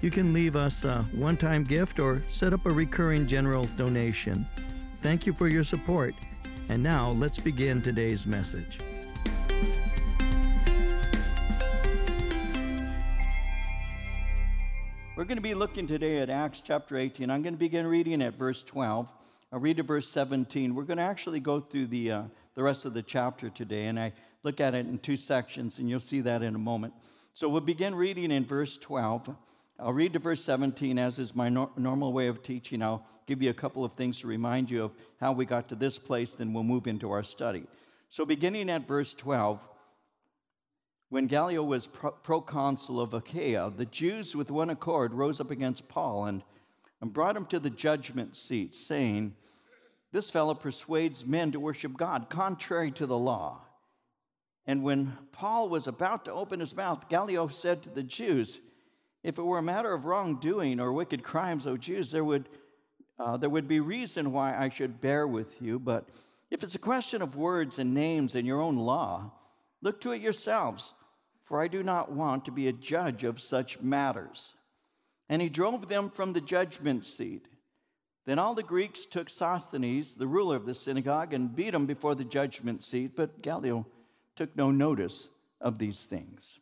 You can leave us a one time gift or set up a recurring general donation. Thank you for your support. And now let's begin today's message. We're going to be looking today at Acts chapter 18. I'm going to begin reading at verse 12. I'll read to verse 17. We're going to actually go through the, uh, the rest of the chapter today, and I look at it in two sections, and you'll see that in a moment. So we'll begin reading in verse 12. I'll read to verse 17, as is my no- normal way of teaching. I'll give you a couple of things to remind you of how we got to this place, then we'll move into our study. So, beginning at verse 12, when Gallio was pro- proconsul of Achaia, the Jews with one accord rose up against Paul and, and brought him to the judgment seat, saying, This fellow persuades men to worship God contrary to the law. And when Paul was about to open his mouth, Gallio said to the Jews, if it were a matter of wrongdoing or wicked crimes, O Jews, there would, uh, there would be reason why I should bear with you. But if it's a question of words and names and your own law, look to it yourselves, for I do not want to be a judge of such matters. And he drove them from the judgment seat. Then all the Greeks took Sosthenes, the ruler of the synagogue, and beat him before the judgment seat, but Gallio took no notice of these things.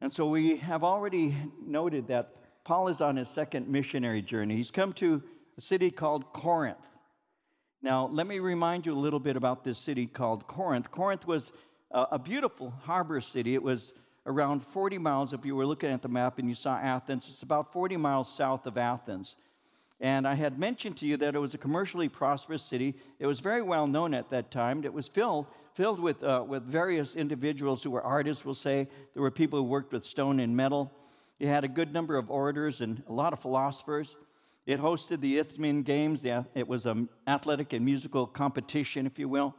And so we have already noted that Paul is on his second missionary journey. He's come to a city called Corinth. Now, let me remind you a little bit about this city called Corinth. Corinth was a beautiful harbor city. It was around 40 miles, if you were looking at the map and you saw Athens, it's about 40 miles south of Athens. And I had mentioned to you that it was a commercially prosperous city. It was very well known at that time. It was filled, filled with, uh, with various individuals who were artists, we'll say. There were people who worked with stone and metal. It had a good number of orators and a lot of philosophers. It hosted the Isthmian Games. It was an athletic and musical competition, if you will.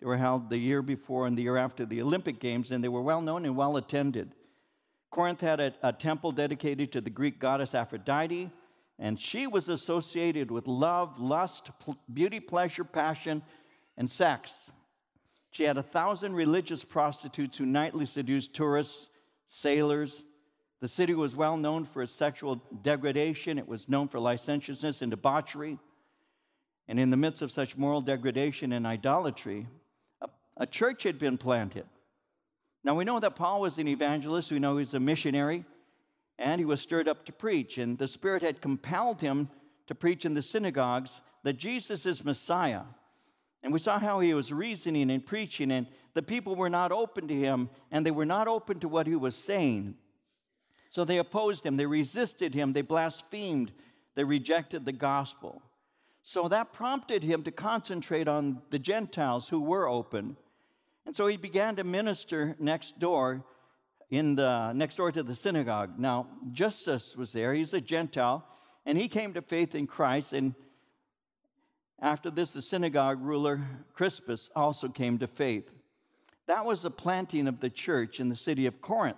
They were held the year before and the year after the Olympic Games, and they were well known and well attended. Corinth had a, a temple dedicated to the Greek goddess Aphrodite and she was associated with love, lust, beauty, pleasure, passion, and sex. She had a thousand religious prostitutes who nightly seduced tourists, sailors. The city was well known for its sexual degradation, it was known for licentiousness and debauchery. And in the midst of such moral degradation and idolatry, a, a church had been planted. Now we know that Paul was an evangelist, we know he's a missionary and he was stirred up to preach. And the Spirit had compelled him to preach in the synagogues that Jesus is Messiah. And we saw how he was reasoning and preaching, and the people were not open to him, and they were not open to what he was saying. So they opposed him, they resisted him, they blasphemed, they rejected the gospel. So that prompted him to concentrate on the Gentiles who were open. And so he began to minister next door in the next door to the synagogue. Now, Justus was there. He's a Gentile, and he came to faith in Christ. And after this, the synagogue ruler Crispus also came to faith. That was the planting of the church in the city of Corinth.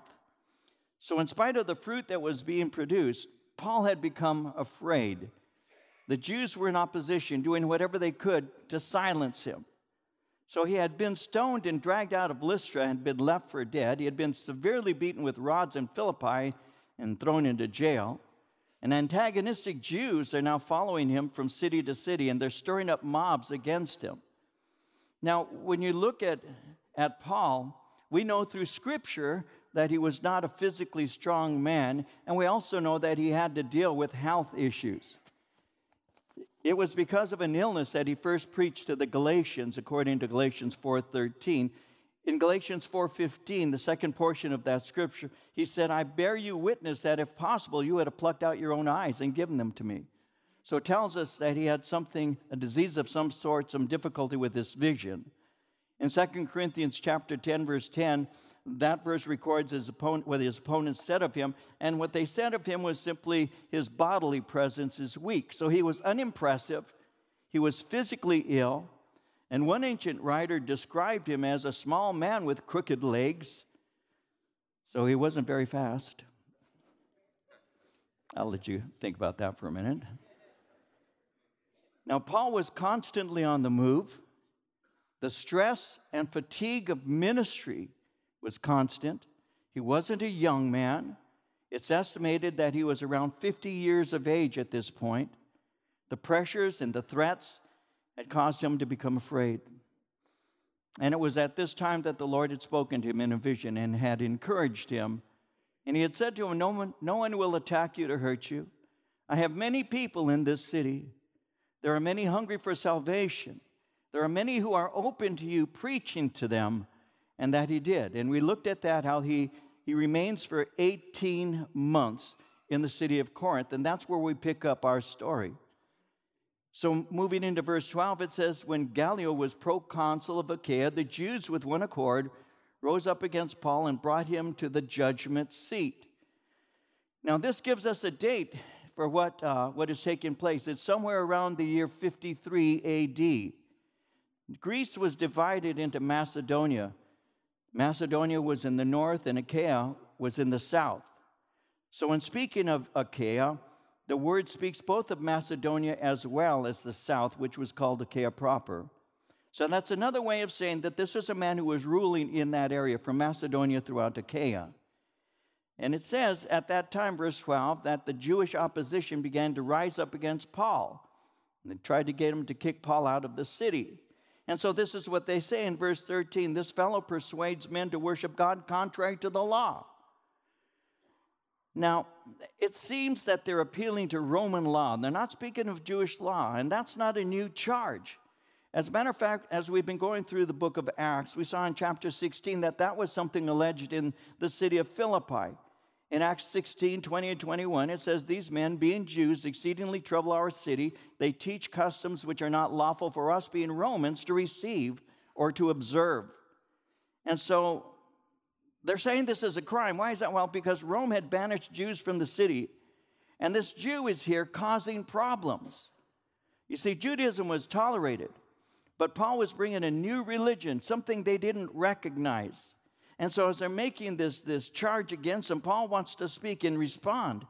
So, in spite of the fruit that was being produced, Paul had become afraid. The Jews were in opposition, doing whatever they could to silence him. So he had been stoned and dragged out of Lystra and been left for dead. He had been severely beaten with rods in Philippi and thrown into jail. And antagonistic Jews are now following him from city to city, and they're stirring up mobs against him. Now, when you look at, at Paul, we know through Scripture that he was not a physically strong man, and we also know that he had to deal with health issues. It was because of an illness that he first preached to the Galatians, according to Galatians 4:13. In Galatians 4:15, the second portion of that scripture, he said, "I bear you witness that if possible you had plucked out your own eyes and given them to me." So it tells us that he had something, a disease of some sort, some difficulty with his vision. In 2 Corinthians chapter 10, verse 10, that verse records his opponent, what his opponents said of him, and what they said of him was simply his bodily presence is weak. So he was unimpressive, he was physically ill, and one ancient writer described him as a small man with crooked legs, so he wasn't very fast. I'll let you think about that for a minute. Now, Paul was constantly on the move. The stress and fatigue of ministry was constant. He wasn't a young man. It's estimated that he was around 50 years of age at this point. The pressures and the threats had caused him to become afraid. And it was at this time that the Lord had spoken to him in a vision and had encouraged him. And he had said to him, No one, no one will attack you to hurt you. I have many people in this city. There are many hungry for salvation. There are many who are open to you preaching to them and that he did. And we looked at that, how he, he remains for 18 months in the city of Corinth, and that's where we pick up our story. So, moving into verse 12, it says, When Gallio was proconsul of Achaia, the Jews with one accord rose up against Paul and brought him to the judgment seat. Now, this gives us a date for what, uh, what has taken place. It's somewhere around the year 53 AD. Greece was divided into Macedonia. Macedonia was in the north and Achaia was in the south. So, in speaking of Achaia, the word speaks both of Macedonia as well as the south, which was called Achaia proper. So, that's another way of saying that this was a man who was ruling in that area from Macedonia throughout Achaia. And it says at that time, verse 12, that the Jewish opposition began to rise up against Paul. And they tried to get him to kick Paul out of the city. And so this is what they say in verse 13 this fellow persuades men to worship God contrary to the law. Now, it seems that they're appealing to Roman law. They're not speaking of Jewish law, and that's not a new charge. As a matter of fact, as we've been going through the book of Acts, we saw in chapter 16 that that was something alleged in the city of Philippi. In Acts 16, 20 and 21, it says, These men, being Jews, exceedingly trouble our city. They teach customs which are not lawful for us, being Romans, to receive or to observe. And so they're saying this is a crime. Why is that? Well, because Rome had banished Jews from the city. And this Jew is here causing problems. You see, Judaism was tolerated, but Paul was bringing a new religion, something they didn't recognize. And so, as they're making this, this charge against him, Paul wants to speak and respond.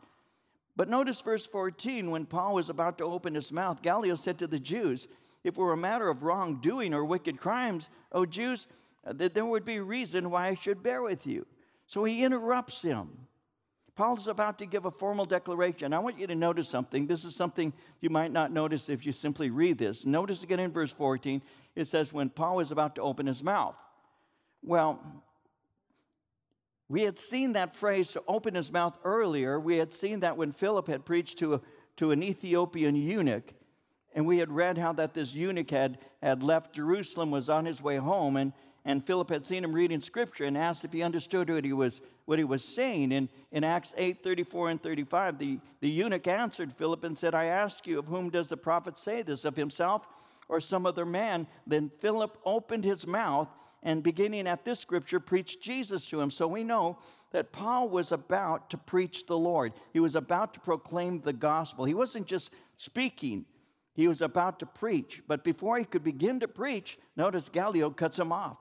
But notice verse 14 when Paul was about to open his mouth, Gallio said to the Jews, If it were a matter of wrongdoing or wicked crimes, O Jews, uh, that there would be reason why I should bear with you. So he interrupts him. Paul is about to give a formal declaration. I want you to notice something. This is something you might not notice if you simply read this. Notice again in verse 14, it says, When Paul was about to open his mouth. Well, we had seen that phrase to open his mouth earlier. We had seen that when Philip had preached to, a, to an Ethiopian eunuch. And we had read how that this eunuch had, had left Jerusalem, was on his way home, and, and Philip had seen him reading scripture and asked if he understood what he was, what he was saying. And in Acts 8 34 and 35, the, the eunuch answered Philip and said, I ask you, of whom does the prophet say this, of himself or some other man? Then Philip opened his mouth and beginning at this scripture, preached Jesus to him. So we know that Paul was about to preach the Lord. He was about to proclaim the gospel. He wasn't just speaking, he was about to preach. But before he could begin to preach, notice Gallio cuts him off.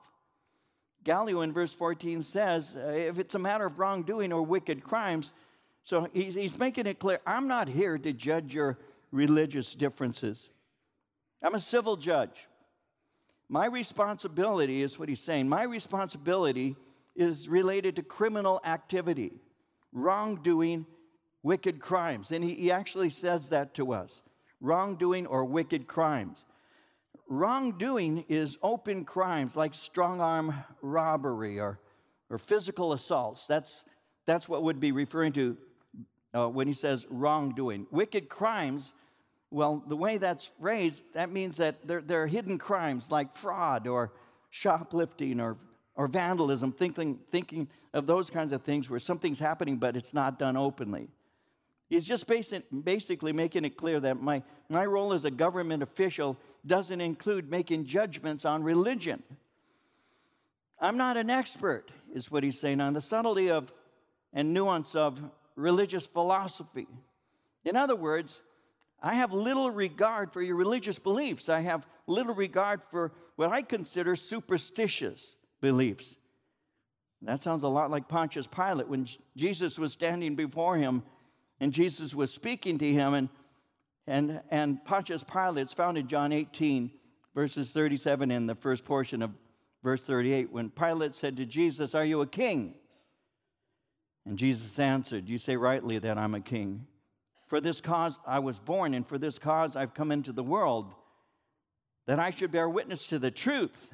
Gallio in verse 14 says, uh, if it's a matter of wrongdoing or wicked crimes, so he's, he's making it clear I'm not here to judge your religious differences. I'm a civil judge. My responsibility is what he's saying. My responsibility is related to criminal activity, wrongdoing, wicked crimes. And he, he actually says that to us wrongdoing or wicked crimes. Wrongdoing is open crimes like strong arm robbery or, or physical assaults. That's, that's what would be referring to uh, when he says wrongdoing. Wicked crimes well, the way that's phrased, that means that there, there are hidden crimes like fraud or shoplifting or, or vandalism, thinking, thinking of those kinds of things where something's happening but it's not done openly. He's just basic, basically making it clear that my, my role as a government official doesn't include making judgments on religion. I'm not an expert is what he's saying on the subtlety of and nuance of religious philosophy. In other words, I have little regard for your religious beliefs. I have little regard for what I consider superstitious beliefs. That sounds a lot like Pontius Pilate when Jesus was standing before him and Jesus was speaking to him. And, and, and Pontius Pilate's found in John 18, verses 37 in the first portion of verse 38, when Pilate said to Jesus, Are you a king? And Jesus answered, You say rightly that I'm a king. For this cause I was born, and for this cause I've come into the world, that I should bear witness to the truth.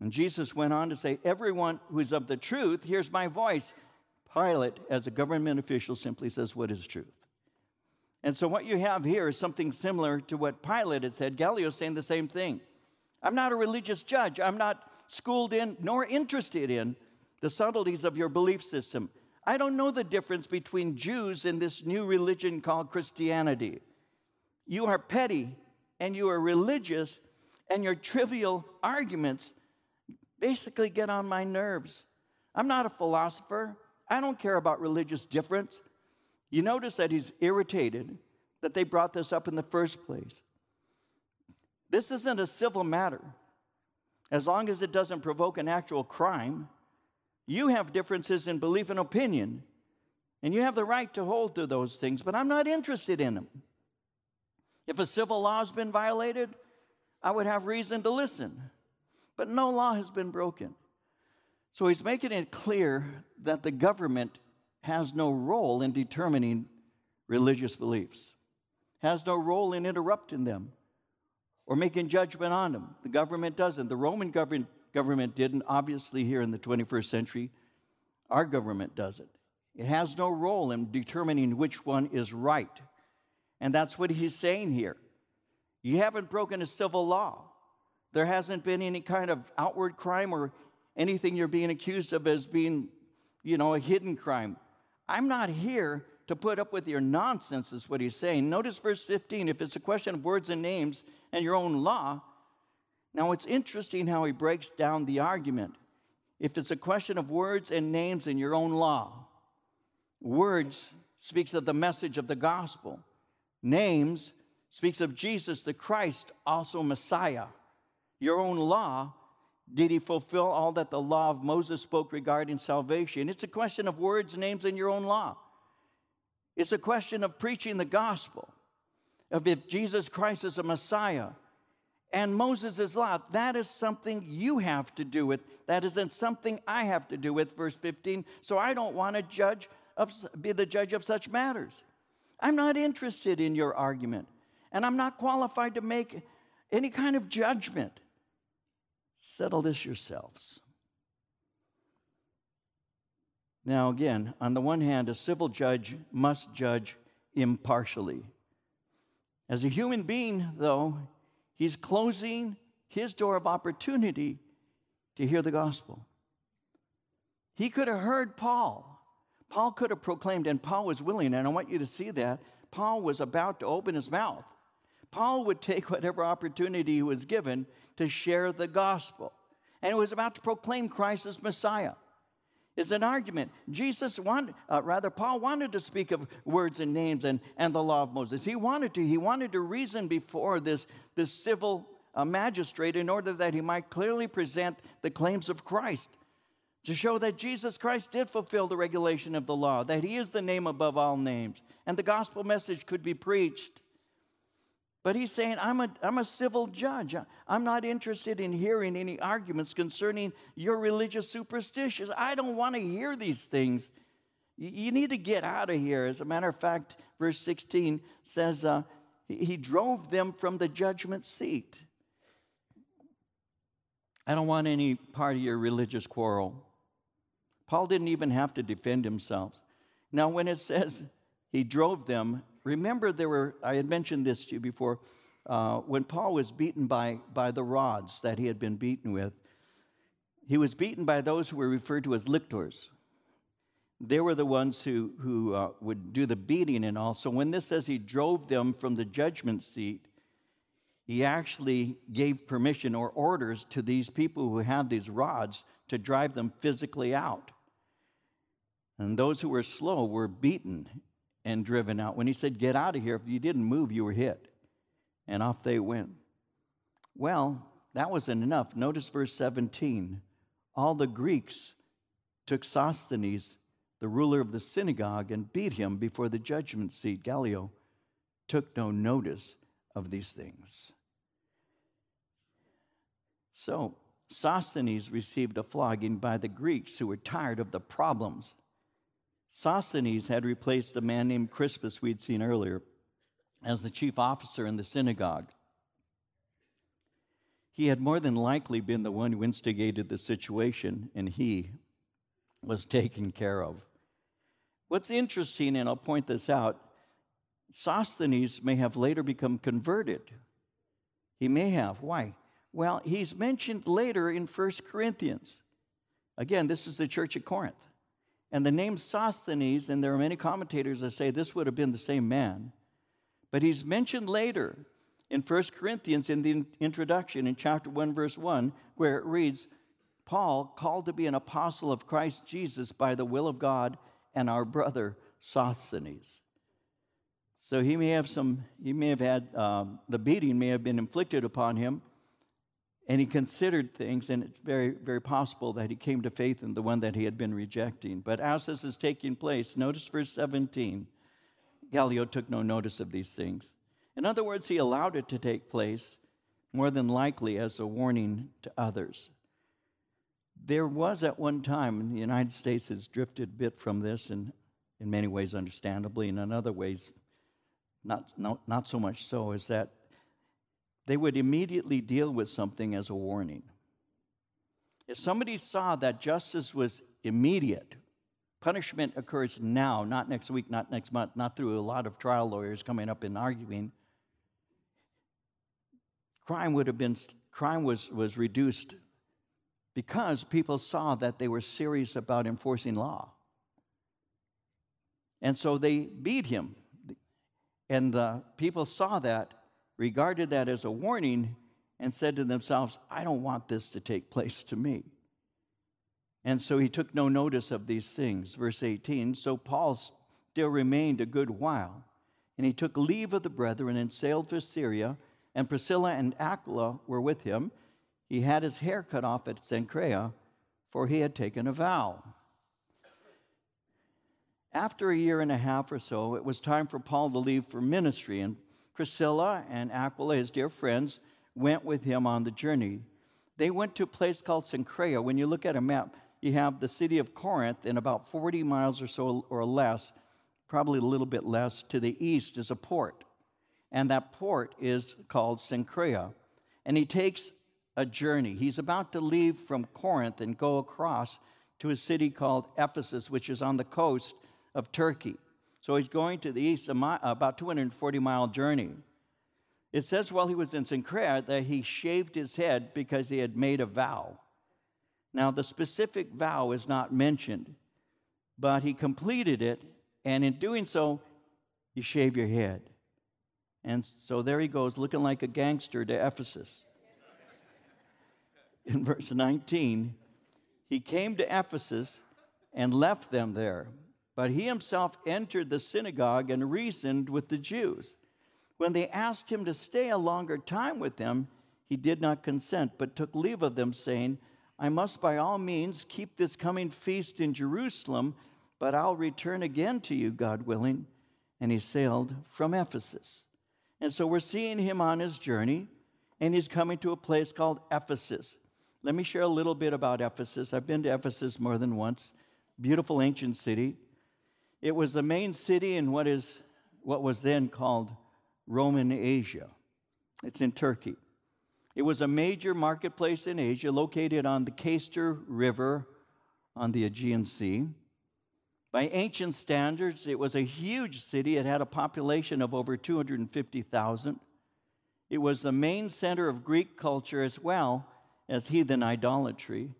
And Jesus went on to say, Everyone who is of the truth hears my voice. Pilate, as a government official, simply says, What is truth? And so, what you have here is something similar to what Pilate had said. Gallio saying the same thing. I'm not a religious judge. I'm not schooled in nor interested in the subtleties of your belief system. I don't know the difference between Jews and this new religion called Christianity. You are petty and you are religious, and your trivial arguments basically get on my nerves. I'm not a philosopher. I don't care about religious difference. You notice that he's irritated that they brought this up in the first place. This isn't a civil matter. As long as it doesn't provoke an actual crime, you have differences in belief and opinion, and you have the right to hold to those things, but I'm not interested in them. If a civil law has been violated, I would have reason to listen, but no law has been broken. So he's making it clear that the government has no role in determining religious beliefs, has no role in interrupting them or making judgment on them. The government doesn't. The Roman government, government didn't. Obviously, here in the 21st century, our government doesn't. It has no role in determining which one is right. And that's what he's saying here. You haven't broken a civil law. There hasn't been any kind of outward crime or anything you're being accused of as being, you know, a hidden crime. I'm not here to put up with your nonsense, is what he's saying. Notice verse 15 if it's a question of words and names and your own law. Now, it's interesting how he breaks down the argument. If it's a question of words and names in your own law, words speaks of the message of the gospel, names speaks of Jesus the Christ, also Messiah. Your own law did he fulfill all that the law of Moses spoke regarding salvation? It's a question of words, names, and your own law. It's a question of preaching the gospel, of if Jesus Christ is a Messiah and Moses' law. That is something you have to do with. That isn't something I have to do with, verse 15. So I don't want to judge of, be the judge of such matters. I'm not interested in your argument, and I'm not qualified to make any kind of judgment. Settle this yourselves. Now, again, on the one hand, a civil judge must judge impartially. As a human being, though, he's closing his door of opportunity to hear the gospel. He could have heard Paul. Paul could have proclaimed, and Paul was willing, and I want you to see that. Paul was about to open his mouth. Paul would take whatever opportunity he was given to share the gospel. And he was about to proclaim Christ as Messiah. It's an argument. Jesus wanted, uh, rather, Paul wanted to speak of words and names and, and the law of Moses. He wanted to. He wanted to reason before this, this civil uh, magistrate in order that he might clearly present the claims of Christ to show that Jesus Christ did fulfill the regulation of the law, that he is the name above all names, and the gospel message could be preached. But he's saying, I'm a, I'm a civil judge. I'm not interested in hearing any arguments concerning your religious superstitions. I don't want to hear these things. You, need to get out of here. As a matter of fact, verse 16 says, uh, He drove them from the judgment seat. I don't want any part of your religious quarrel. Paul didn't even have to defend himself. Now, when it says he drove them remember there were, I had mentioned this to you before, uh, when Paul was beaten by, by the rods that he had been beaten with, he was beaten by those who were referred to as lictors. They were the ones who, who uh, would do the beating and all. So when this says he drove them from the judgment seat, he actually gave permission or orders to these people who had these rods to drive them physically out. And those who were slow were beaten and driven out. When he said, Get out of here, if you didn't move, you were hit. And off they went. Well, that wasn't enough. Notice verse 17. All the Greeks took Sosthenes, the ruler of the synagogue, and beat him before the judgment seat. Gallio took no notice of these things. So, Sosthenes received a flogging by the Greeks who were tired of the problems. Sosthenes had replaced a man named Crispus, we'd seen earlier, as the chief officer in the synagogue. He had more than likely been the one who instigated the situation, and he was taken care of. What's interesting, and I'll point this out, Sosthenes may have later become converted. He may have. Why? Well, he's mentioned later in 1 Corinthians. Again, this is the church at Corinth. And the name Sosthenes, and there are many commentators that say this would have been the same man, but he's mentioned later in 1 Corinthians in the introduction in chapter 1, verse 1, where it reads, Paul, called to be an apostle of Christ Jesus by the will of God, and our brother Sosthenes. So he may have some, he may have had, um, the beating may have been inflicted upon him, and he considered things, and it's very, very possible that he came to faith in the one that he had been rejecting. But as this is taking place, notice verse 17 Gallio took no notice of these things. In other words, he allowed it to take place, more than likely as a warning to others. There was at one time, and the United States has drifted a bit from this, and in many ways, understandably, and in other ways, not, not, not so much so, is that they would immediately deal with something as a warning. If somebody saw that justice was immediate, punishment occurs now, not next week, not next month, not through a lot of trial lawyers coming up and arguing, crime would have been crime was, was reduced because people saw that they were serious about enforcing law. And so they beat him. And the people saw that regarded that as a warning and said to themselves, I don't want this to take place to me. And so he took no notice of these things. Verse 18 So Paul still remained a good while, and he took leave of the brethren and sailed for Syria, and Priscilla and Aquila were with him. He had his hair cut off at Cenchrea, for he had taken a vow. After a year and a half or so, it was time for Paul to leave for ministry, and Priscilla and Aquila, his dear friends, went with him on the journey. They went to a place called Cenchrea. When you look at a map, you have the city of Corinth, and about 40 miles or so or less, probably a little bit less, to the east is a port. And that port is called Cenchrea. And he takes a journey. He's about to leave from Corinth and go across to a city called Ephesus, which is on the coast of Turkey. So he's going to the east, about 240 mile journey. It says while he was in Cenchrea that he shaved his head because he had made a vow. Now, the specific vow is not mentioned, but he completed it, and in doing so, you shave your head. And so there he goes, looking like a gangster to Ephesus. In verse 19, he came to Ephesus and left them there. But he himself entered the synagogue and reasoned with the Jews. When they asked him to stay a longer time with them, he did not consent, but took leave of them, saying, I must by all means keep this coming feast in Jerusalem, but I'll return again to you, God willing. And he sailed from Ephesus. And so we're seeing him on his journey, and he's coming to a place called Ephesus. Let me share a little bit about Ephesus. I've been to Ephesus more than once. Beautiful ancient city. It was the main city in what is what was then called Roman Asia. It's in Turkey. It was a major marketplace in Asia located on the Cayster River on the Aegean Sea. By ancient standards, it was a huge city. It had a population of over 250,000. It was the main center of Greek culture as well as heathen idolatry.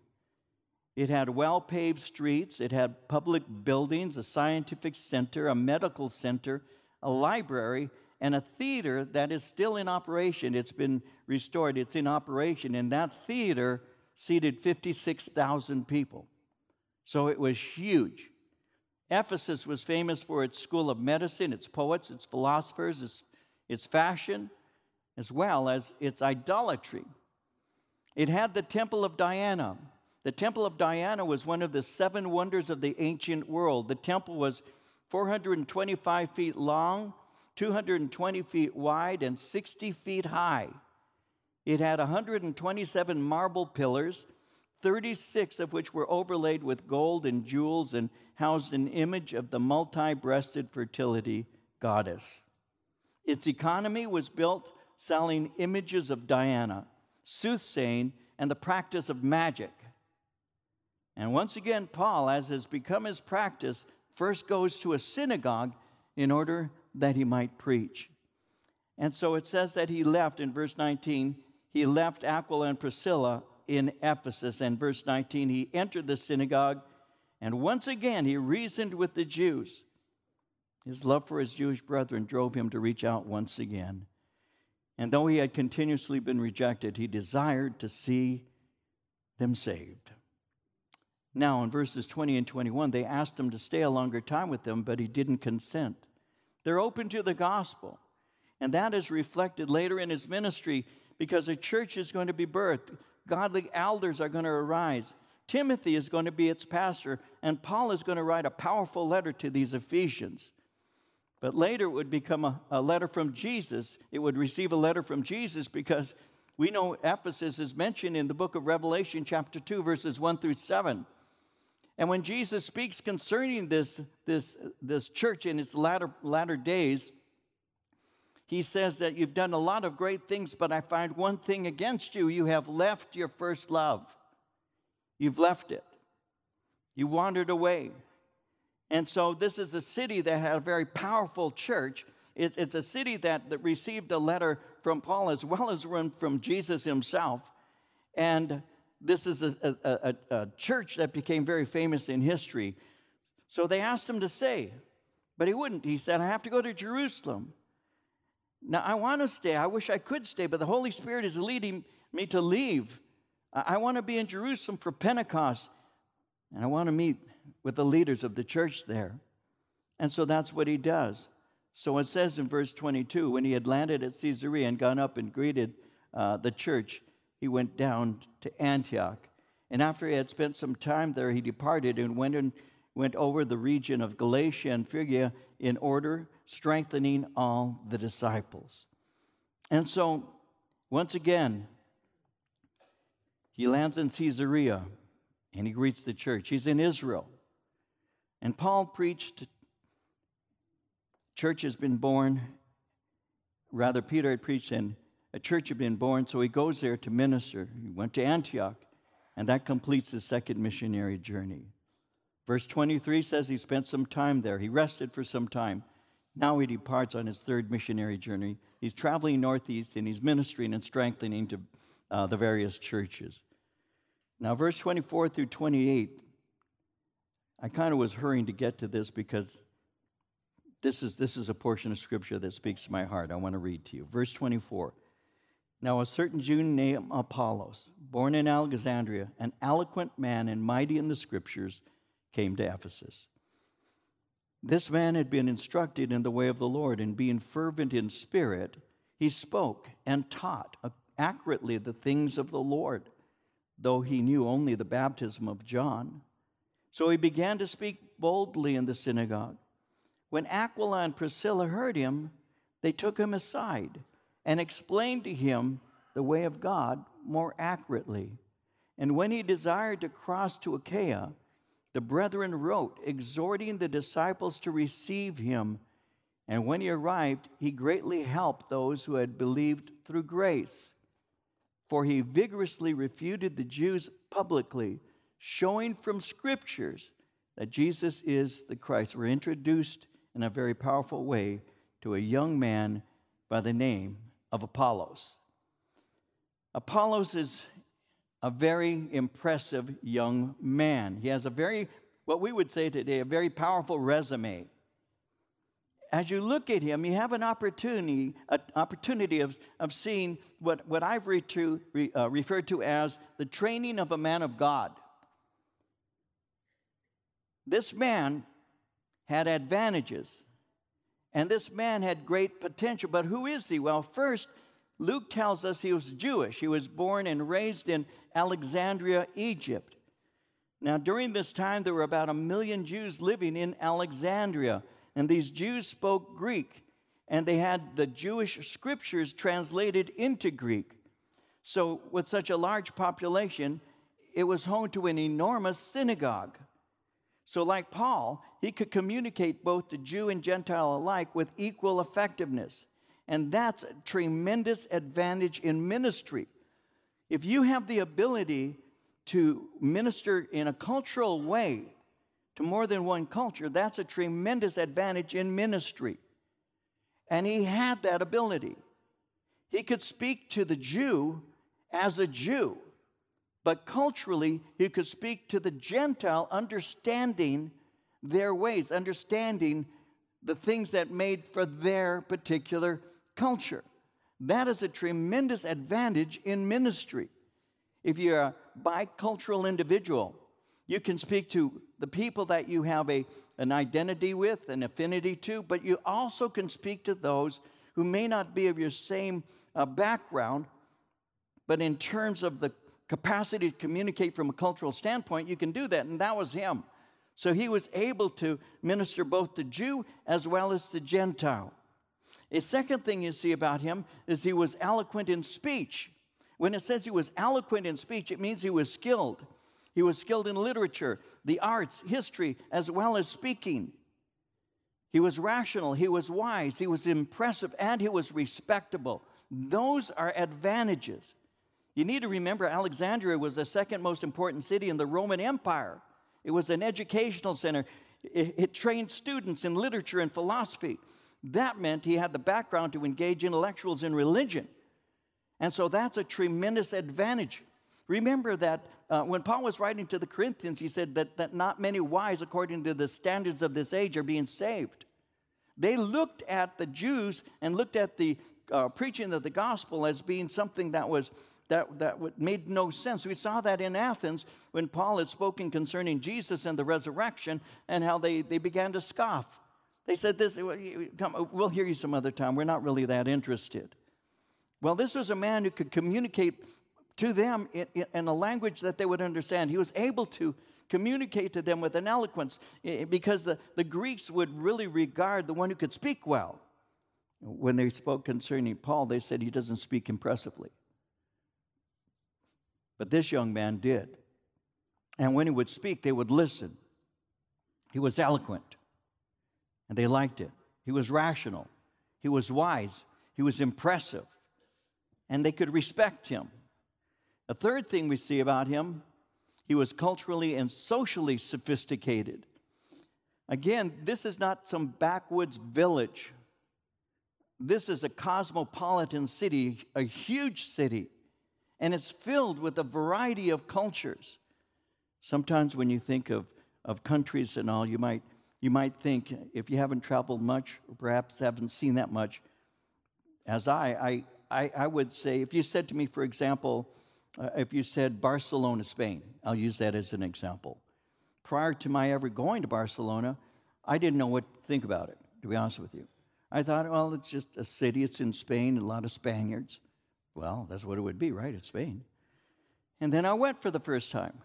It had well paved streets, it had public buildings, a scientific center, a medical center, a library, and a theater that is still in operation. It's been restored, it's in operation, and that theater seated 56,000 people. So it was huge. Ephesus was famous for its school of medicine, its poets, its philosophers, its, its fashion, as well as its idolatry. It had the Temple of Diana. The Temple of Diana was one of the seven wonders of the ancient world. The temple was 425 feet long, 220 feet wide, and 60 feet high. It had 127 marble pillars, 36 of which were overlaid with gold and jewels and housed an image of the multi breasted fertility goddess. Its economy was built selling images of Diana, soothsaying, and the practice of magic. And once again, Paul, as has become his practice, first goes to a synagogue in order that he might preach. And so it says that he left in verse 19, he left Aquila and Priscilla in Ephesus. And verse 19, he entered the synagogue, and once again he reasoned with the Jews. His love for his Jewish brethren drove him to reach out once again. And though he had continuously been rejected, he desired to see them saved. Now, in verses 20 and 21, they asked him to stay a longer time with them, but he didn't consent. They're open to the gospel. And that is reflected later in his ministry because a church is going to be birthed. Godly elders are going to arise. Timothy is going to be its pastor, and Paul is going to write a powerful letter to these Ephesians. But later it would become a, a letter from Jesus. It would receive a letter from Jesus because we know Ephesus is mentioned in the book of Revelation, chapter 2, verses 1 through 7. And when Jesus speaks concerning this, this, this church in its latter, latter days, he says that you've done a lot of great things, but I find one thing against you. You have left your first love. You've left it. You wandered away. And so, this is a city that had a very powerful church. It's, it's a city that, that received a letter from Paul as well as one from Jesus himself. And this is a, a, a, a church that became very famous in history. So, they asked him to stay, but he wouldn't. He said, I have to go to Jerusalem. Now, I want to stay. I wish I could stay, but the Holy Spirit is leading me to leave. I want to be in Jerusalem for Pentecost, and I want to meet with the leaders of the church there. And so that's what he does. So it says in verse 22 when he had landed at Caesarea and gone up and greeted uh, the church, he went down to Antioch. And after he had spent some time there, he departed and went, and went over the region of Galatia and Phrygia in order strengthening all the disciples. And so, once again, he lands in Caesarea and he greets the church. He's in Israel. And Paul preached, church has been born. Rather, Peter had preached, and a church had been born, so he goes there to minister. He went to Antioch, and that completes his second missionary journey. Verse 23 says he spent some time there. He rested for some time. Now he departs on his third missionary journey. He's traveling northeast and he's ministering and strengthening to uh, the various churches. Now, verse 24 through 28, I kind of was hurrying to get to this because this is, this is a portion of scripture that speaks to my heart. I want to read to you. Verse 24. Now, a certain Jew named Apollos, born in Alexandria, an eloquent man and mighty in the scriptures, came to Ephesus. This man had been instructed in the way of the Lord, and being fervent in spirit, he spoke and taught accurately the things of the Lord, though he knew only the baptism of John. So he began to speak boldly in the synagogue. When Aquila and Priscilla heard him, they took him aside and explained to him the way of God more accurately. And when he desired to cross to Achaia, the brethren wrote, exhorting the disciples to receive him. And when he arrived, he greatly helped those who had believed through grace. For he vigorously refuted the Jews publicly, showing from scriptures that Jesus is the Christ. We're introduced in a very powerful way to a young man by the name of Apollos. Apollos is a very impressive young man. He has a very, what we would say today, a very powerful resume. as you look at him, you have an opportunity, an opportunity of, of seeing what, what I've re to, re, uh, referred to as the training of a man of God. This man had advantages, and this man had great potential. But who is he? Well, first, Luke tells us he was Jewish. He was born and raised in Alexandria, Egypt. Now, during this time, there were about a million Jews living in Alexandria. And these Jews spoke Greek, and they had the Jewish scriptures translated into Greek. So, with such a large population, it was home to an enormous synagogue. So, like Paul, he could communicate both to Jew and Gentile alike with equal effectiveness. And that's a tremendous advantage in ministry. If you have the ability to minister in a cultural way to more than one culture, that's a tremendous advantage in ministry. And he had that ability. He could speak to the Jew as a Jew, but culturally, he could speak to the Gentile, understanding their ways, understanding the things that made for their particular culture. That is a tremendous advantage in ministry. If you're a bicultural individual, you can speak to the people that you have a, an identity with, an affinity to, but you also can speak to those who may not be of your same uh, background, but in terms of the capacity to communicate from a cultural standpoint, you can do that, and that was him. So he was able to minister both to Jew as well as to Gentile. A second thing you see about him is he was eloquent in speech. When it says he was eloquent in speech, it means he was skilled. He was skilled in literature, the arts, history, as well as speaking. He was rational, he was wise, he was impressive, and he was respectable. Those are advantages. You need to remember Alexandria was the second most important city in the Roman Empire. It was an educational center. It, it, trained students in literature and philosophy. That meant he had the background to engage intellectuals in religion. And so that's a tremendous advantage. Remember that uh, when Paul was writing to the Corinthians, he said that, that not many wise, according to the standards of this age, are being saved. They looked at the Jews and looked at the uh, preaching of the gospel as being something that was that, that made no sense. We saw that in Athens when Paul had spoken concerning Jesus and the resurrection and how they, they began to scoff. They said this, come, uh, we'll hear you some other time. We're not really that interested. Well, this was a man who could communicate to them in, in, a language that they would understand. He was able to communicate to them with an eloquence eh, eh, because the, the Greeks would really regard the one who could speak well. When they spoke concerning Paul, they said he doesn't speak impressively. But this young man did. And when he would speak, they would listen. He was eloquent, and they liked it. He was rational, he was wise, he was impressive, and they could respect him. A third thing we see about him, he was culturally and socially sophisticated. Again, this is not some backwoods village. This is a cosmopolitan city, a huge city, and it's filled with a variety of cultures. Sometimes when you think of, of countries and all, you might, you might think, if you haven't traveled much, or perhaps haven't seen that much, as I, I, I, I would say, if you said to me, for example, uh, if you said Barcelona, Spain, I'll use that as an example. Prior to my ever going to Barcelona, I didn't know what to think about it, to be honest with you. I thought, well, it's just a city, it's in Spain, a lot of Spaniards. Well, that's what it would be, right? It's Spain. And then I went for the first time.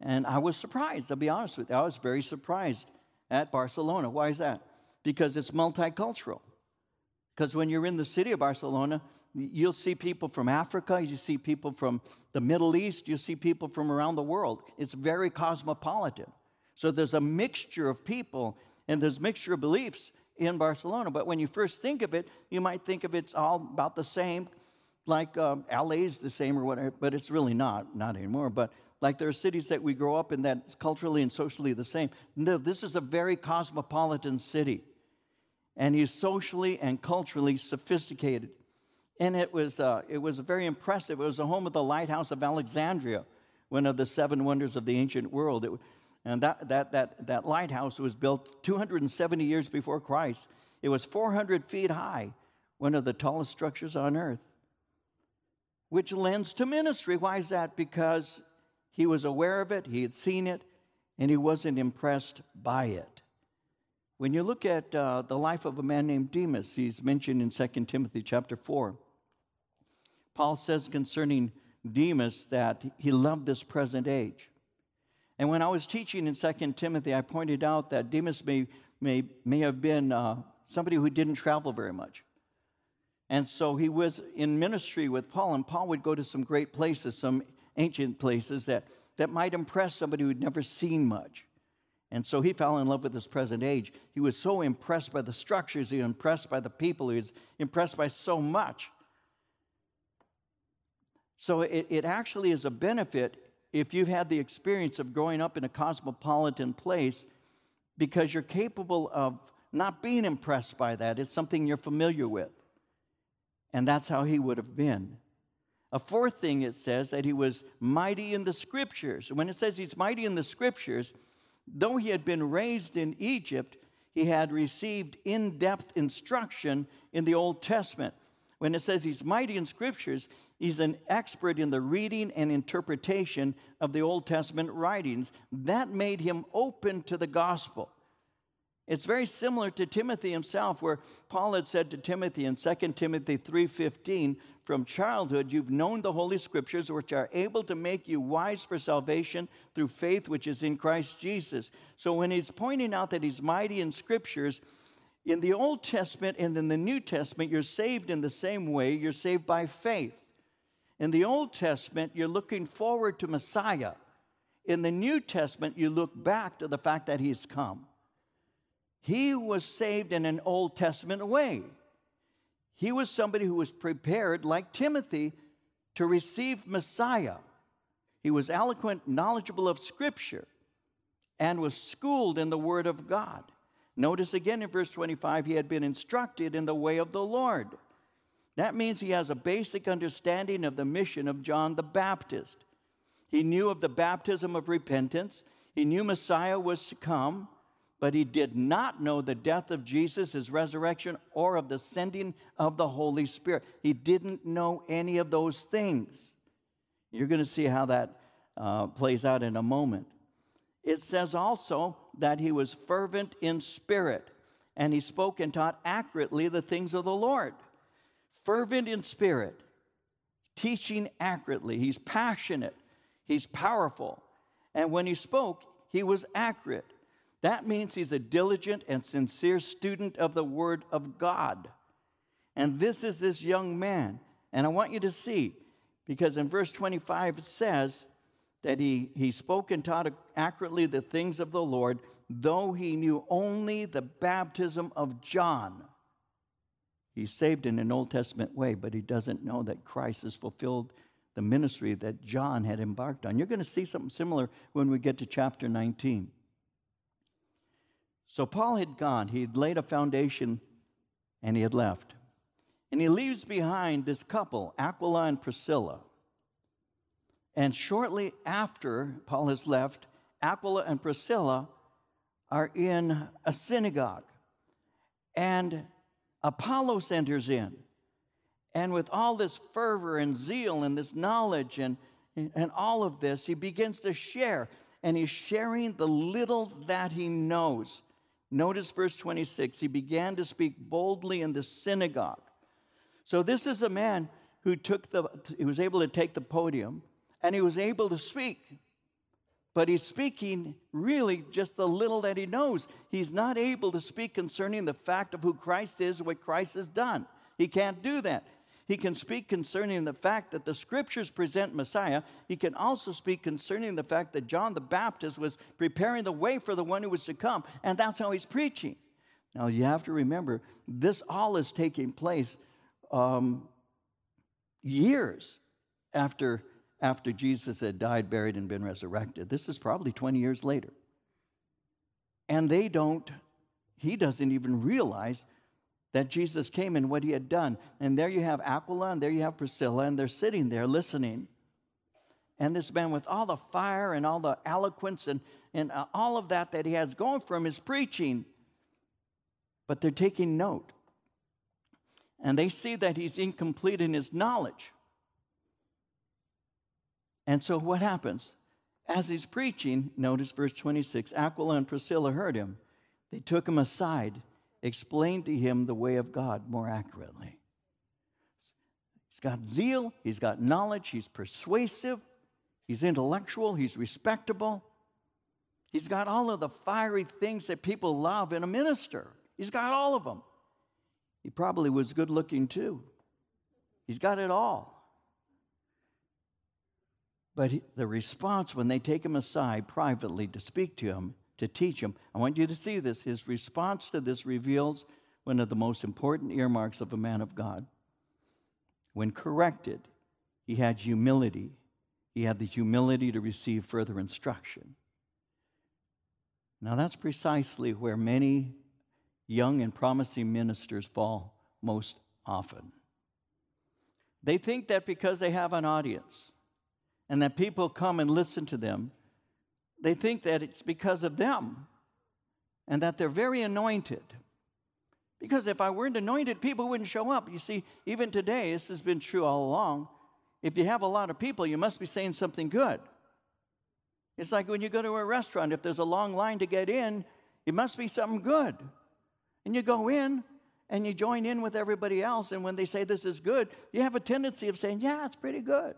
And I was surprised, I'll be honest with you. I was very surprised at Barcelona. Why is that? Because it's multicultural. Because when you're in the city of Barcelona, you'll see people from Africa, you see people from the Middle East, you see people from around the world. It's very cosmopolitan. So there's a mixture of people and there's a mixture of beliefs in Barcelona. But when you first think of it, you might think of it's all about the same, like um, LA's the same or whatever, but it's really not, not anymore. But like there are cities that we grow up in that's culturally and socially the same. No, this is a very cosmopolitan city and he's socially and culturally sophisticated. And it was, uh, it was very impressive. It was the home of the Lighthouse of Alexandria, one of the seven wonders of the ancient world. It, and that, that, that, that lighthouse was built 270 years before Christ. It was 400 feet high, one of the tallest structures on earth, which lends to ministry. Why is that? Because he was aware of it, he had seen it, and he wasn't impressed by it. When you look at uh, the life of a man named Demas, he's mentioned in 2 Timothy chapter 4. Paul says concerning Demas that he loved this present age. And when I was teaching in 2 Timothy, I pointed out that Demas may, may, may have been uh, somebody who didn't travel very much. And so he was in ministry with Paul, and Paul would go to some great places, some ancient places that, that might impress somebody who'd never seen much. And so he fell in love with this present age. He was so impressed by the structures, he was impressed by the people, he was impressed by so much. So it, it actually is a benefit if you've had the experience of growing up in a cosmopolitan place because you're capable of not being impressed by that. It's something you're familiar with. And that's how he would have been. A fourth thing it says that he was mighty in the scriptures. When it says he's mighty in the scriptures, though he had been raised in Egypt, he had received in depth instruction in the Old Testament. When it says he's mighty in scriptures, he's an expert in the reading and interpretation of the Old Testament writings. That made him open to the gospel. It's very similar to Timothy himself where Paul had said to Timothy in 2 Timothy 3:15, from childhood you've known the holy scriptures which are able to make you wise for salvation through faith which is in Christ Jesus. So when he's pointing out that he's mighty in scriptures, in the Old Testament and in the New Testament, you're saved in the same way. You're saved by faith. In the Old Testament, you're looking forward to Messiah. In the New Testament, you look back to the fact that he's come. He was saved in an Old Testament way. He was somebody who was prepared, like Timothy, to receive Messiah. He was eloquent, knowledgeable of Scripture, and was schooled in the Word of God. Notice again in verse 25, he had been instructed in the way of the Lord. That means he has a basic understanding of the mission of John the Baptist. He knew of the baptism of repentance, he knew Messiah was to come but he did not know the death of Jesus, his resurrection, or of the sending of the Holy Spirit. He didn't know any of those things. You're going to see how that uh, plays out in a moment. It says also that he was fervent in spirit, and he spoke and taught accurately the things of the Lord. Fervent in spirit, teaching accurately. He's passionate, he's powerful. And when he spoke, he was accurate. That means he's a diligent and sincere student of the Word of God. And this is this young man. And I want you to see, because in verse 25 it says that he, he spoke and taught accurately the things of the Lord, though he knew only the baptism of John. He's saved in an Old Testament way, but he doesn't know that Christ has fulfilled the ministry that John had embarked on. You're going to see something similar when we get to chapter 19. So Paul had gone, he had laid a foundation, and he had left. And he leaves behind this couple, Aquila and Priscilla. And shortly after Paul has left, Aquila and Priscilla are in a synagogue. And Apollos enters in. And with all this fervor and zeal and this knowledge and, and all of this, he begins to share. And he's sharing the little that he knows. Notice verse 26 he began to speak boldly in the synagogue. So, this is a man who took the, he was able to take the podium and he was able to speak. But he's speaking really just the little that he knows. He's not able to speak concerning the fact of who Christ is, what Christ has done. He can't do that. He can speak concerning the fact that the scriptures present Messiah. He can also speak concerning the fact that John the Baptist was preparing the way for the one who was to come, and that's how he's preaching. Now, you have to remember, this all is taking place um, years after, after Jesus had died, buried, and been resurrected. This is probably 20 years later. And they don't, he doesn't even realize that Jesus came and what he had done. And there you have Aquila and there you have Priscilla, and they're sitting there listening. And this man, with all the fire and all the eloquence and, and uh, all of that that he has going from his preaching, but they're taking note. And they see that he's incomplete in his knowledge. And so what happens? As he's preaching, notice verse 26 Aquila and Priscilla heard him. They took him aside, explained to him the way of God more accurately. He's got zeal, he's got knowledge, he's persuasive, he's intellectual, he's respectable. He's got all of the fiery things that people love in a minister. He's got all of them. He probably was good looking too. He's got it all. But he, the response when they take him aside privately to speak to him, to teach him, I want you to see this. His response to this reveals one of the most important earmarks of a man of God. When corrected, he had humility. He had the humility to receive further instruction. Now, that's precisely where many young and promising ministers fall most often. They think that because they have an audience, and that people come and listen to them, they think that it's because of them and that they're very anointed. Because if I weren't anointed, people wouldn't show up. You see, even today, this has been true all along. If you have a lot of people, you must be saying something good. It's like when you go to a restaurant, if there's a long line to get in, it must be something good. And you go in and you join in with everybody else, and when they say this is good, you have a tendency of saying, Yeah, it's pretty good.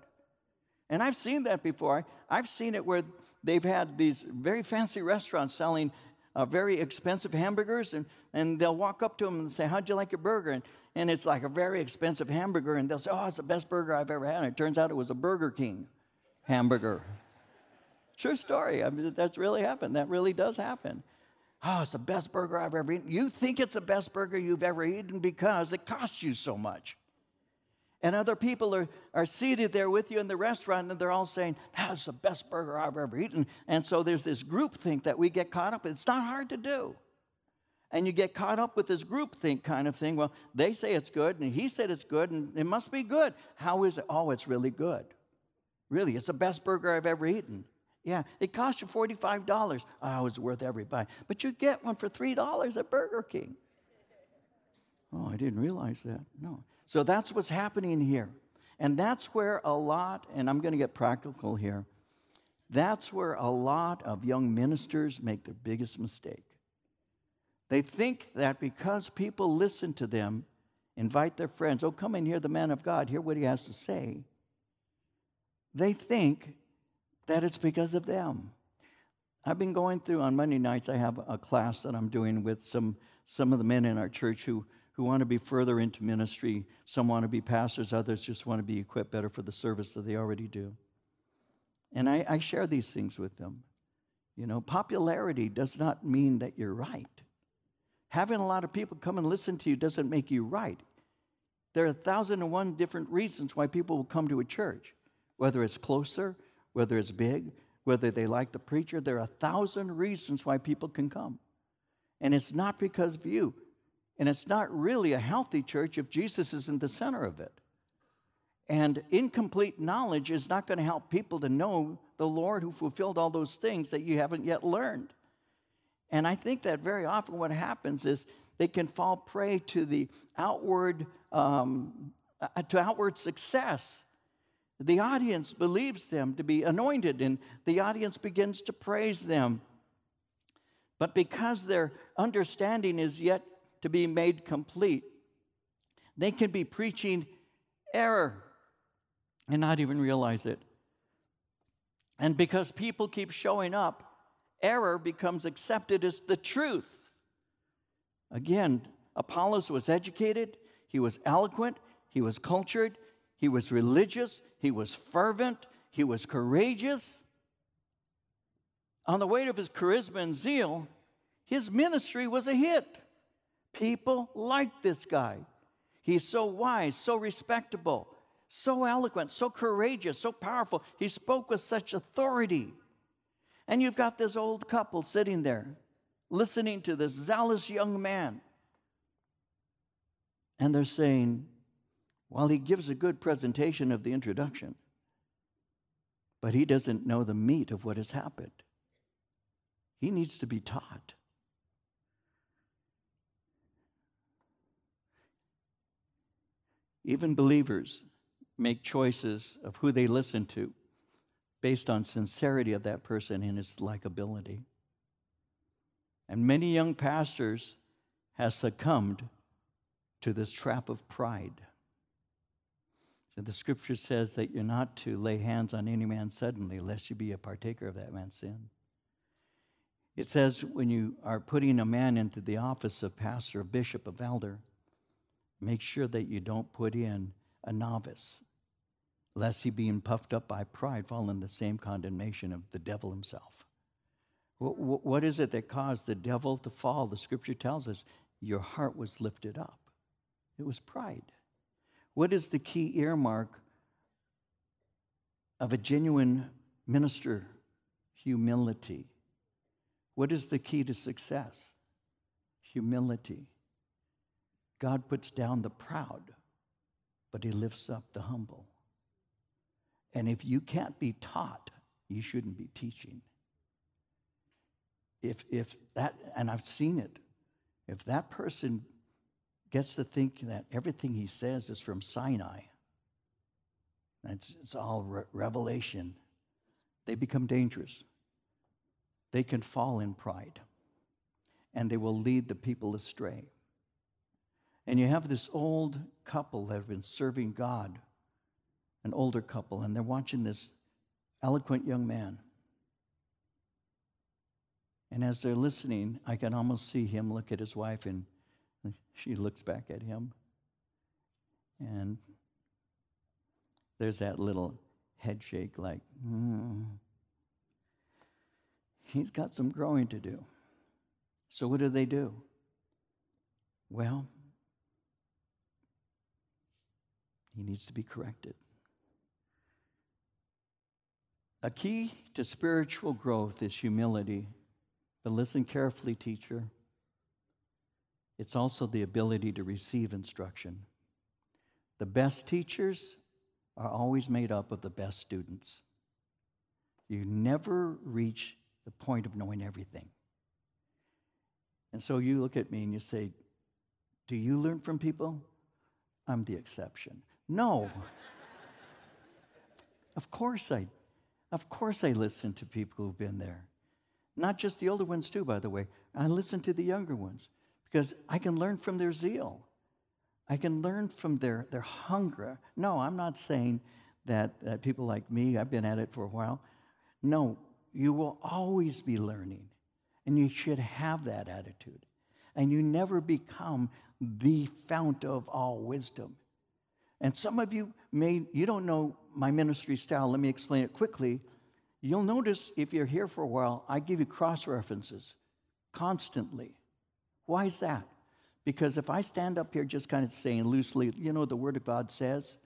And I've seen that before. I've seen it where they've had these very fancy restaurants selling uh, very expensive hamburgers, and, and they'll walk up to them and say, How'd you like your burger? And, and it's like a very expensive hamburger, and they'll say, Oh, it's the best burger I've ever had. And it turns out it was a Burger King hamburger. True story. I mean, that's really happened. That really does happen. Oh, it's the best burger I've ever eaten. You think it's the best burger you've ever eaten because it costs you so much. And other people are, are seated there with you in the restaurant and they're all saying, That's the best burger I've ever eaten. And so there's this group think that we get caught up in. It's not hard to do. And you get caught up with this group think kind of thing. Well, they say it's good and he said it's good and it must be good. How is it? Oh, it's really good. Really, it's the best burger I've ever eaten. Yeah, it cost you $45. Oh, it's worth every bite. But you get one for $3 at Burger King. Oh, I didn't realize that. No. So that's what's happening here. And that's where a lot, and I'm going to get practical here, that's where a lot of young ministers make their biggest mistake. They think that because people listen to them, invite their friends, oh, come and hear the man of God, hear what he has to say. They think that it's because of them. I've been going through on Monday nights, I have a class that I'm doing with some, some of the men in our church who who want to be further into ministry. Some want to be pastors, others just want to be equipped better for the service that they already do. And I, I share these things with them. You know, popularity does not mean that you're right. Having a lot of people come and listen to you doesn't make you right. There are a thousand and one different reasons why people will come to a church, whether it's closer, whether it's big, whether they like the preacher. There are a thousand reasons why people can come. And it's not because of you. And it's not really a healthy church if Jesus isn't the center of it. And incomplete knowledge is not going to help people to know the Lord who fulfilled all those things that you haven't yet learned. And I think that very often what happens is they can fall prey to the outward, um, uh, to outward success. The audience believes them to be anointed, and the audience begins to praise them. But because their understanding is yet to be made complete. They can be preaching error and not even realize it. And because people keep showing up, error becomes accepted as the truth. Again, Apollos was educated, he was eloquent, he was cultured, he was religious, he was fervent, he was courageous. On the weight of his charisma and zeal, his ministry was a hit. People like this guy. He's so wise, so respectable, so eloquent, so courageous, so powerful. He spoke with such authority. And you've got this old couple sitting there listening to this zealous young man. And they're saying, well, he gives a good presentation of the introduction, but he doesn't know the meat of what has happened. He needs to be taught. Even believers make choices of who they listen to based on sincerity of that person and his likability. And many young pastors have succumbed to this trap of pride. So the scripture says that you're not to lay hands on any man suddenly, lest you be a partaker of that man's sin. It says when you are putting a man into the office of pastor, of bishop, of elder, make sure that you don't put in a novice, lest he being puffed up by pride fall in the same condemnation of the devil himself. What is it that caused the devil to fall? The scripture tells us your heart was lifted up. It was pride. What is the key earmark of a genuine minister? Humility. What is the key to success? Humility. God puts down the proud, but he lifts up the humble. And if you can't be taught, you shouldn't be teaching. If, if that, and I've seen it, if that person gets to think that everything he says is from Sinai, it's, it's all re- revelation, they become dangerous. They can fall in pride and they will lead the people astray. And you have this old couple that have been serving God, an older couple, and they're watching this eloquent young man. And as they're listening, I can almost see him look at his wife, and she looks back at him. And there's that little head shake, like, hmm. He's got some growing to do. So, what do they do? Well, he needs to be corrected. A key to spiritual growth is humility. But listen carefully, teacher. It's also the ability to receive instruction. The best teachers are always made up of the best students. You never reach the point of knowing everything. And so you look at me and you say, Do you learn from people? I'm the exception. No. of course I of course I listen to people who've been there. Not just the older ones too, by the way. I listen to the younger ones because I can learn from their zeal. I can learn from their, their hunger. No, I'm not saying that, that people like me, I've been at it for a while. No, you will always be learning, and you should have that attitude. And you never become the fount of all wisdom. And some of you may, you don't know my ministry style. Let me explain it quickly. You'll notice if you're here for a while, I give you cross references constantly. Why is that? Because if I stand up here just kind of saying loosely, you know, what the Word of God says,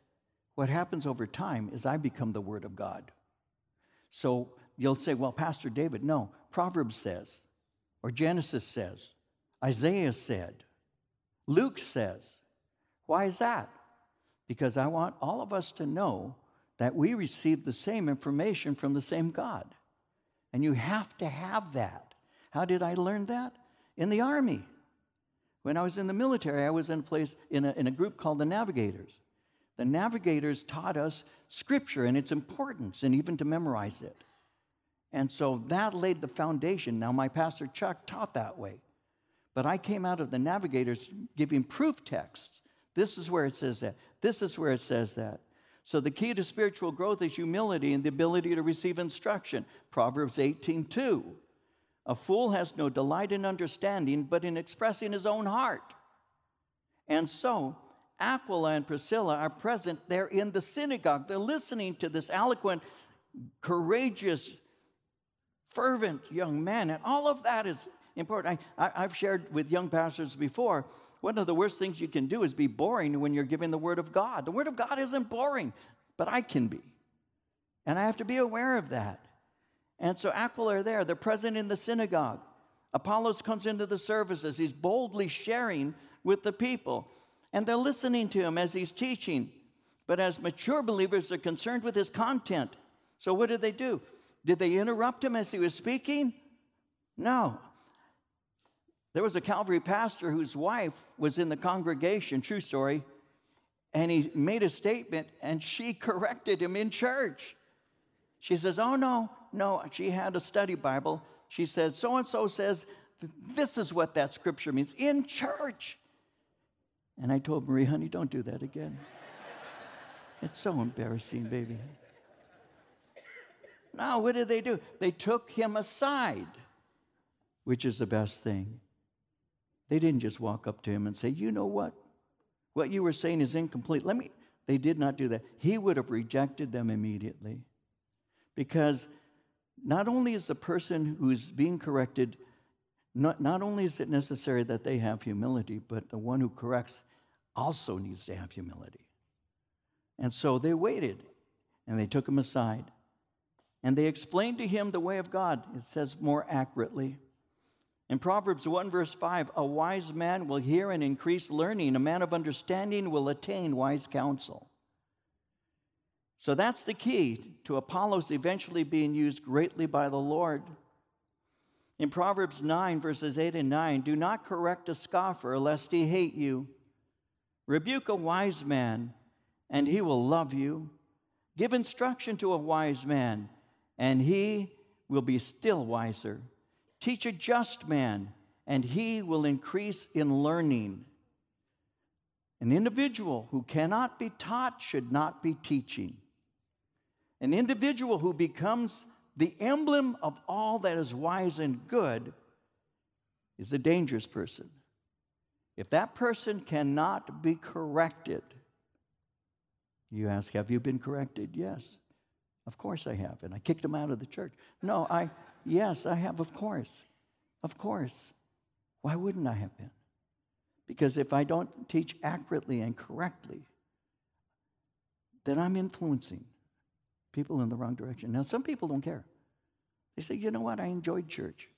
what happens over time is I become the Word of God. So you'll say, well, Pastor David, no, Proverbs says, or Genesis says, Isaiah said, Luke says. Why is that? Because I want all of us to know that we receive the same information from the same God. And you have to have that. How did I learn that? In the army. When I was in the military, I was in a place in a, in a group called the Navigators. The Navigators taught us scripture and its importance and even to memorize it. And so that laid the foundation. Now, my pastor Chuck taught that way. But I came out of the Navigators giving proof texts. This is where it says that. This is where it says that. So the key to spiritual growth is humility and the ability to receive instruction. Proverbs 18 2. A fool has no delight in understanding, but in expressing his own heart. And so, Aquila and Priscilla are present. They're in the synagogue. They're listening to this eloquent, courageous, fervent young man. And all of that is important. I, have shared with young pastors before one of the worst things you can do is be boring when you're giving the Word of God. The Word of God isn't boring, but I can be. And I have to be aware of that. And so Aquila are there. They're present in the synagogue. Apollos comes into the services. He's boldly sharing with the people. And they're listening to him as he's teaching. But as mature believers, they're concerned with his content. So what did they do? Did they interrupt him as he was speaking? No. There was a Calvary pastor whose wife was in the congregation, true story, And he made a statement, and she corrected him in church. She says, Oh, no, no. She had a study Bible. She said, So and so says, This is what that scripture means in church. And I told Marie, honey, don't do that again. it's so embarrassing, baby. Now, what did they do? They took him aside, which is the best thing. They didn't just walk up to him and say, You know what? What you were saying is incomplete. Let me. They did not do that. He would have rejected them immediately. Because not only is the person who's being corrected, not, not only is it necessary that they have humility, but the one who corrects also needs to have humility. And so they waited and they took him aside and they explained to him the way of God, it says more accurately. In Proverbs 1, verse 5, a wise man will hear and increase learning. A man of understanding will attain wise counsel. So that's the key to Apollos eventually being used greatly by the Lord. In Proverbs 9, verses 8 and 9, do not correct a scoffer lest he hate you. Rebuke a wise man, and he will love you. Give instruction to a wise man, and he will be still wiser. Teach a just man, and he will increase in learning. An individual who cannot be taught should not be teaching. An individual who becomes the emblem of all that is wise and good is a dangerous person. If that person cannot be corrected, you ask, Have you been corrected? Yes. Of course I have. And I kicked him out of the church. No, I, yes, I have, of course. Of course. Why wouldn't I have been? Because if I don't teach accurately and correctly, then I'm influencing people in the wrong direction. Now, some people don't care. They say, you know what, I enjoyed church.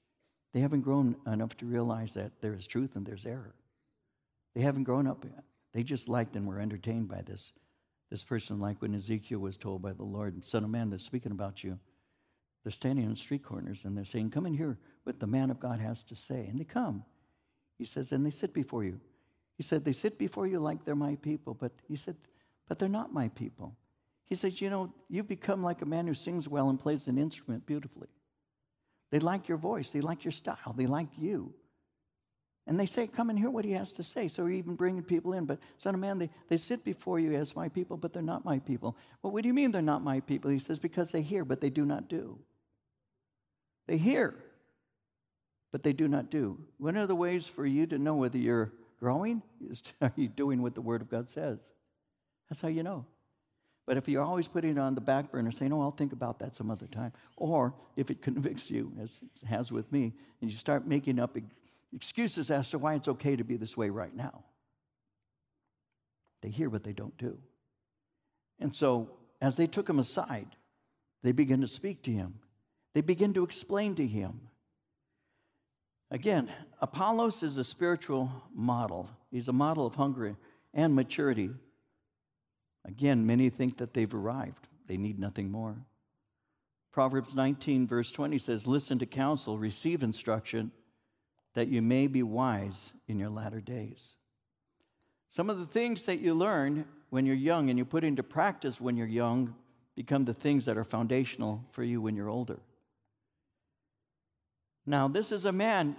They haven't grown enough to realize that there is truth and there's error. They haven't grown up yet. They just liked and were entertained by this this person, like when Ezekiel was told by the Lord, Son of Man, they're speaking about you. They're standing on street corners and they're saying, Come and hear what the man of God has to say. And they come. He says, and they sit before you. He said, They sit before you like they're my people, but he said, But they're not my people. He says, You know, you've become like a man who sings well and plays an instrument beautifully. They like your voice, they like your style, they like you. And they say, Come and hear what he has to say. So even bringing people in. But, Son of Man, they, they sit before you as my people, but they're not my people. Well, what do you mean they're not my people? He says, Because they hear, but they do not do. They hear, but they do not do. One of the ways for you to know whether you're growing is are you doing what the Word of God says? That's how you know. But if you're always putting it on the back burner, saying, Oh, I'll think about that some other time, or if it convicts you, as it has with me, and you start making up excuses as to why it's okay to be this way right now. They hear, but they don't do. And so, as they took him aside, they began to speak to him. They begin to explain to him. Again, Apollos is a spiritual model. He's a model of hunger and maturity. Again, many think that they've arrived, they need nothing more. Proverbs 19, verse 20 says, Listen to counsel, receive instruction, that you may be wise in your latter days. Some of the things that you learn when you're young and you put into practice when you're young become the things that are foundational for you when you're older. Now, this is a man,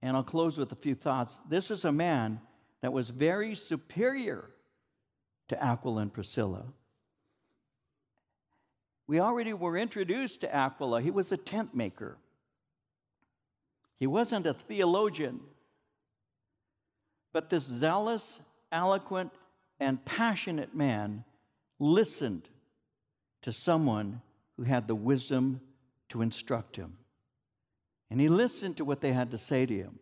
and I'll close with a few thoughts. This is a man that was very superior to Aquila and Priscilla. We already were introduced to Aquila. He was a tent maker. He wasn't a theologian, but this zealous, eloquent, and passionate man listened to someone who had the wisdom to instruct him. And he listened to what they had to say to him.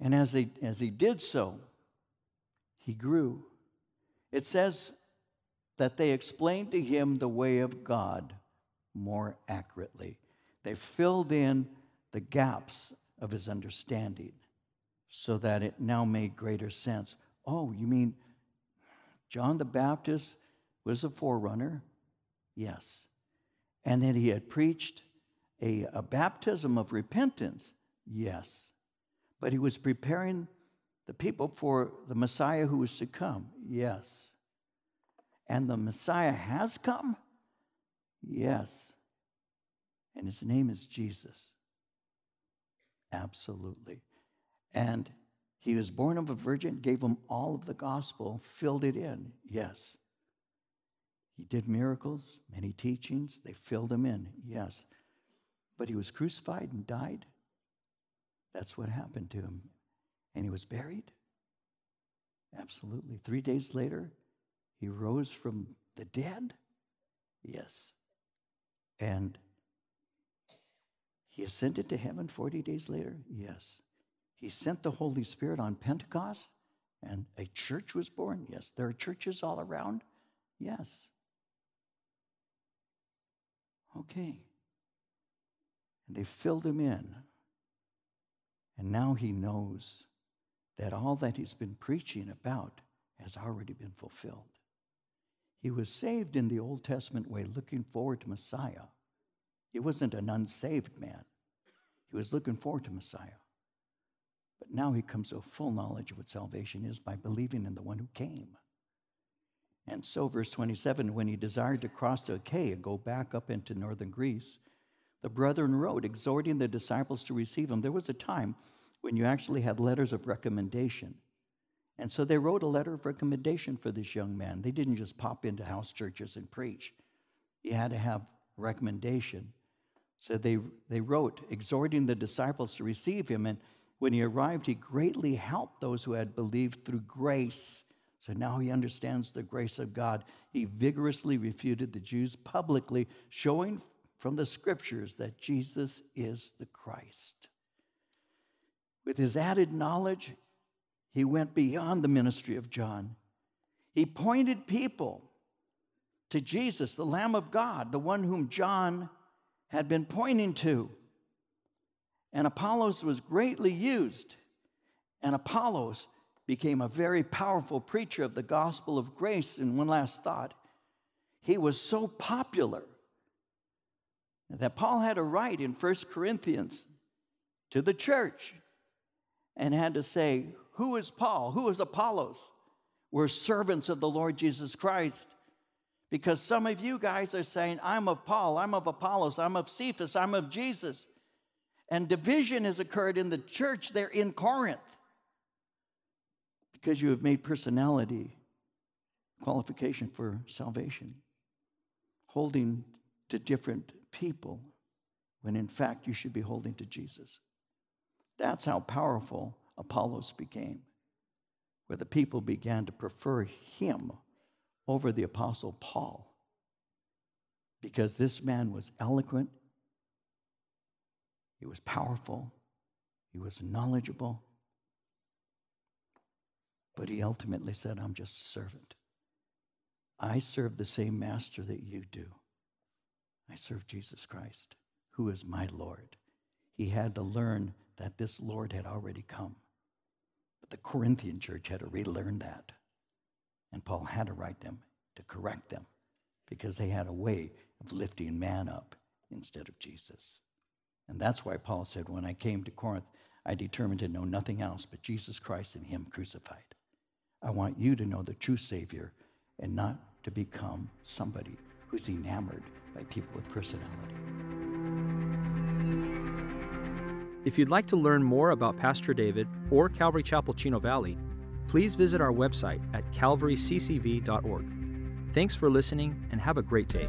And as, they, as he did so, he grew. It says that they explained to him the way of God more accurately. They filled in the gaps of his understanding so that it now made greater sense. Oh, you mean John the Baptist was a forerunner? Yes. And that he had preached a, a baptism of repentance? Yes. But he was preparing The people for the Messiah who was to come? Yes. And the Messiah has come? Yes. And his name is Jesus. Absolutely. And he was born of a virgin, gave them all of the gospel, filled it in. Yes. He did miracles, many teachings, they filled him in. Yes. But he was crucified and died. That's what happened to him. And he was buried. Absolutely. Three days later, he rose from the dead. Yes. And he ascended to heaven 40 days later? Yes. He sent the Holy Spirit on Pentecost and a church was born? Yes. There are churches all around? Yes. Okay. And they filled him in. And now he knows that all that he's been preaching about has already been fulfilled. He was saved in the Old Testament way, looking forward to Messiah. He wasn't an unsaved man, he was looking forward to Messiah. But now he comes to a full knowledge of what salvation is by believing in the one who came. And so, verse 27 when he desired to cross to Achaia, go back up into northern Greece, the brethren wrote, exhorting the disciples to receive him. There was a time when you actually had letters of recommendation. And so they wrote a letter of recommendation for this young man. They didn't just pop into house churches and preach, he had to have recommendation. So they, they wrote, exhorting the disciples to receive him. And when he arrived, he greatly helped those who had believed through grace. So now he understands the grace of God. He vigorously refuted the Jews publicly, showing from the scriptures that Jesus is the Christ. With his added knowledge, he went beyond the ministry of John. He pointed people to Jesus, the Lamb of God, the one whom John had been pointing to. And Apollos was greatly used. And Apollos became a very powerful preacher of the gospel of grace. And one last thought he was so popular that Paul had to write in 1 Corinthians to the church and had to say, Who is Paul? Who is Apollos? We're servants of the Lord Jesus Christ. Because some of you guys are saying, I'm of Paul, I'm of Apollos, I'm of Cephas, I'm of Jesus. And division has occurred in the church there in Corinth because you have made personality qualification for salvation, holding to different people when in fact you should be holding to Jesus. That's how powerful Apollos became, where the people began to prefer him over the Apostle Paul because this man was eloquent, he was powerful, he was knowledgeable, but he ultimately said, I'm just a servant. I serve the same master that you do. I serve Jesus Christ, who is my Lord. He had to learn that this Lord had already come. But the Corinthian church had to relearn that. And Paul had to write them to correct them because they had a way of lifting man up instead of Jesus. And that's why Paul said, When I came to Corinth, I determined to know nothing else but Jesus Christ and Him crucified. I want you to know the true Savior and not to become somebody who's enamored by people with personality. If you'd like to learn more about Pastor David or Calvary Chapel Chino Valley, please visit our website at calvaryccv.org. Thanks for listening and have a great day.